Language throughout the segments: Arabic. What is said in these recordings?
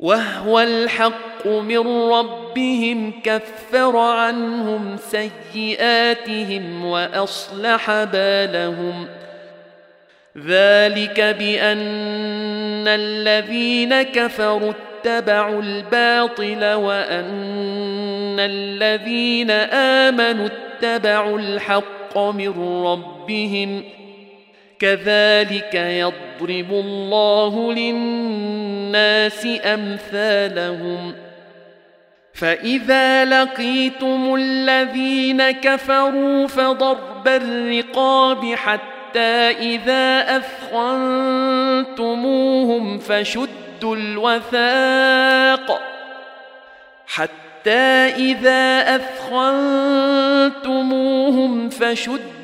وهو الحق من ربهم كفر عنهم سيئاتهم وأصلح بالهم. ذلك بأن الذين كفروا اتبعوا الباطل وأن الذين آمنوا اتبعوا الحق من ربهم. كذلك يضرب الله للناس أمثالهم. فإذا لقيتم الذين كفروا فضرب الرقاب حتى إذا أثخنتموهم فشدوا الوثاق. حتى إذا أثخنتموهم فشدوا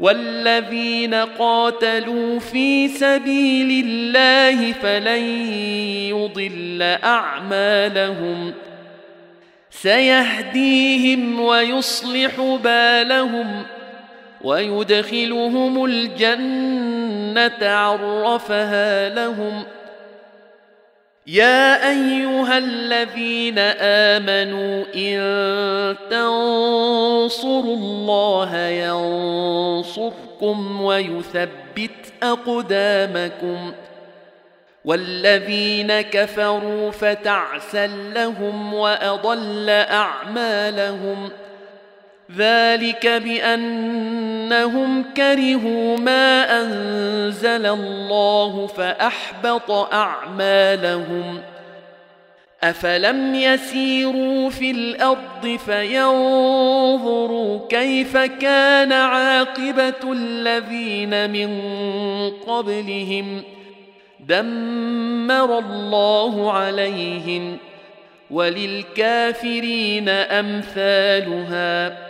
والذين قاتلوا في سبيل الله فلن يضل أعمالهم سيهديهم ويصلح بالهم ويدخلهم الجنة عرفها لهم يا أيها الذين آمنوا إن تنصروا الله ينصركم ويثبت أقدامكم والذين كفروا فتعسا لهم واضل اعمالهم ذلك بأنهم كرهوا ما أنزل الله فأحبط أعمالهم. أفلم يسيروا في الأرض فينظروا كيف كان عاقبة الذين من قبلهم. دمر الله عليهم وللكافرين أمثالها.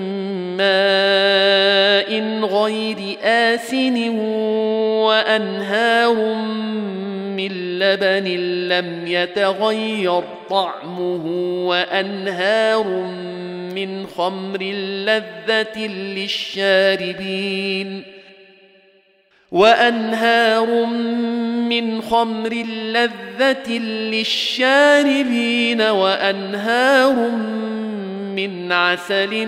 ماء غير آسن وأنهار من لبن لم يتغير طعمه وأنهار من خمر لذة للشاربين وأنهار من خمر لذة للشاربين وأنهار من من عسل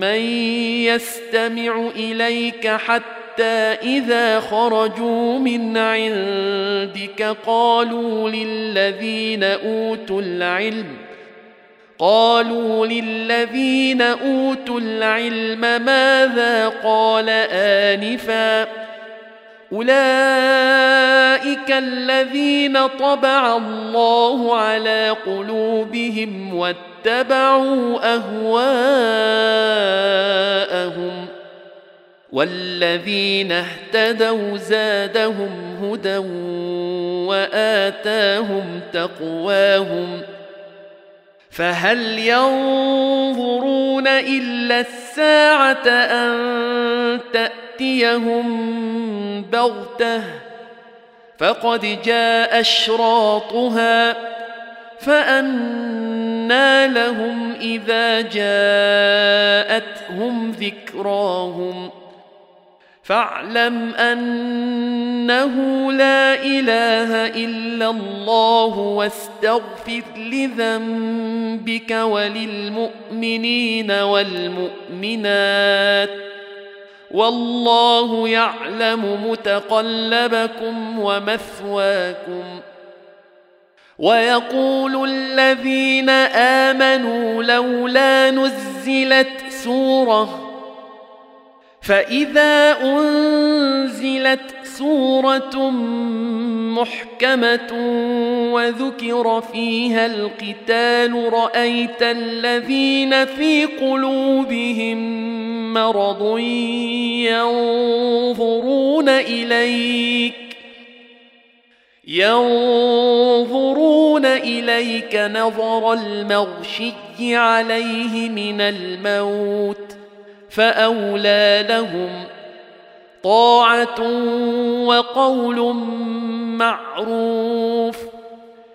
من يستمع اليك حتى اذا خرجوا من عندك قالوا للذين اوتوا العلم قالوا للذين اوتوا العلم ماذا قال انفا أولئك الذين طبع الله على قلوبهم واتبعوا أهواءهم والذين اهتدوا زادهم هدى وآتاهم تقواهم فهل ينظرون إلا الساعة أن تاتيهم بغتة فقد جاء أشراطها فانى لهم إذا جاءتهم ذكراهم. فاعلم أنه لا إله إلا الله واستغفر لذنبك وللمؤمنين والمؤمنات. والله يعلم متقلبكم ومثواكم. ويقول الذين آمنوا لولا نزلت سورة فإذا أنزلت سورة محكمة وذكر فيها القتال رأيت الذين في قلوبهم مرض ينظرون إليك ينظرون إليك نظر المغشي عليه من الموت فأولى لهم طاعة وقول معروف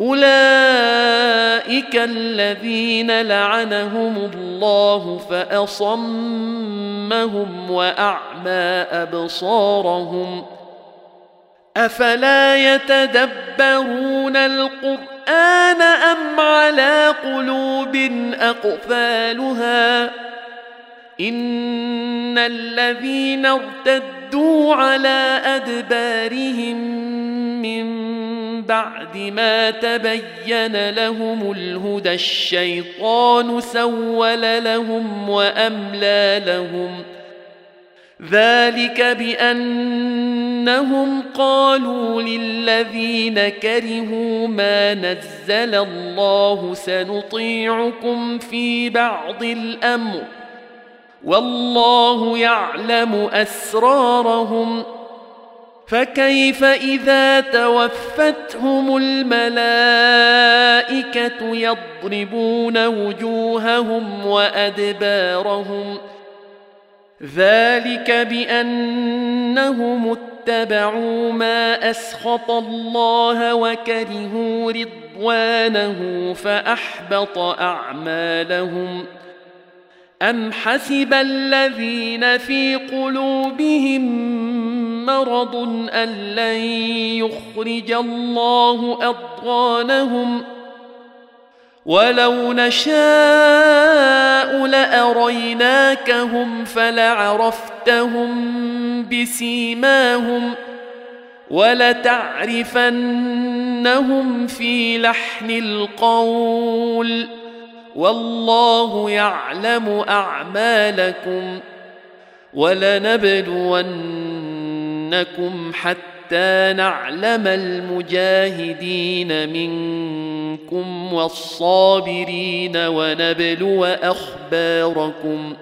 اولئك الذين لعنهم الله فاصمهم واعمى ابصارهم افلا يتدبرون القران ام على قلوب اقفالها ان الذين ارتدوا على ادبارهم من بعد ما تبين لهم الهدى الشيطان سول لهم وأملى لهم. ذلك بأنهم قالوا للذين كرهوا ما نزل الله سنطيعكم في بعض الأمر. والله يعلم أسرارهم. فكيف إذا توفتهم الملائكة يضربون وجوههم وأدبارهم ذلك بأنهم اتبعوا ما أسخط الله وكرهوا رضوانه فأحبط أعمالهم أم حسب الذين في قلوبهم مرض أن لن يخرج الله أضغانهم ولو نشاء لأريناكهم فلعرفتهم بسيماهم ولتعرفنهم في لحن القول والله يعلم أعمالكم ولنبلون حتى حتى نعلم المجاهدين منكم والصابرين ونبلو أخباركم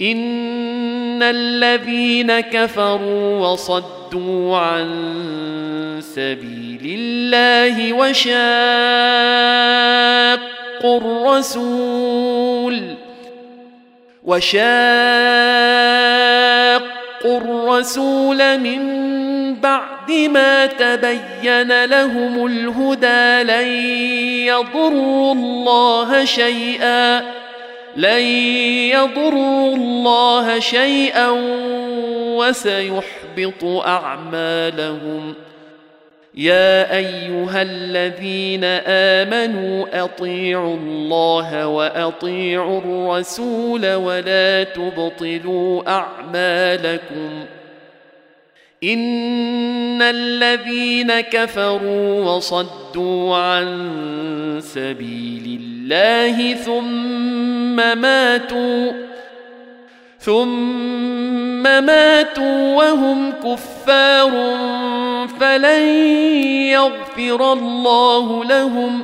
إن الذين كفروا وصدوا عن سبيل الله وشاقوا الرسول وشاقوا الرسول من بعد ما تبين لهم الهدى لن يضروا الله شيئا لن يضروا الله شيئا وسيحبط اعمالهم يا أيها الذين آمنوا أطيعوا الله وأطيعوا الرسول ولا تبطلوا أعمالكم إن الذين كفروا وصدوا عن سبيل الله ثم ماتوا ثم ماتوا وهم كفار فلن يغفر الله لهم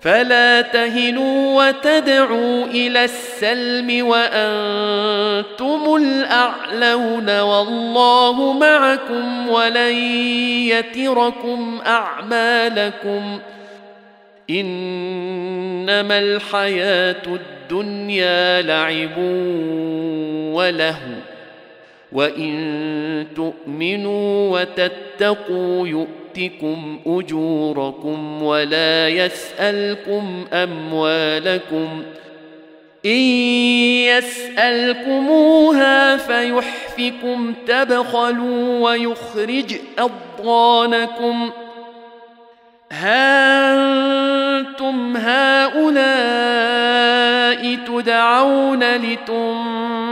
فلا تهنوا وتدعوا إلى السلم وأنتم الأعلون والله معكم ولن يتركم أعمالكم إنما الحياة الدنيا لعب ولهو وان تؤمنوا وتتقوا يؤتكم اجوركم ولا يسالكم اموالكم ان يسالكموها فيحفكم تبخلوا ويخرج اضغانكم ها أنتم هؤلاء تدعون لتنفقوا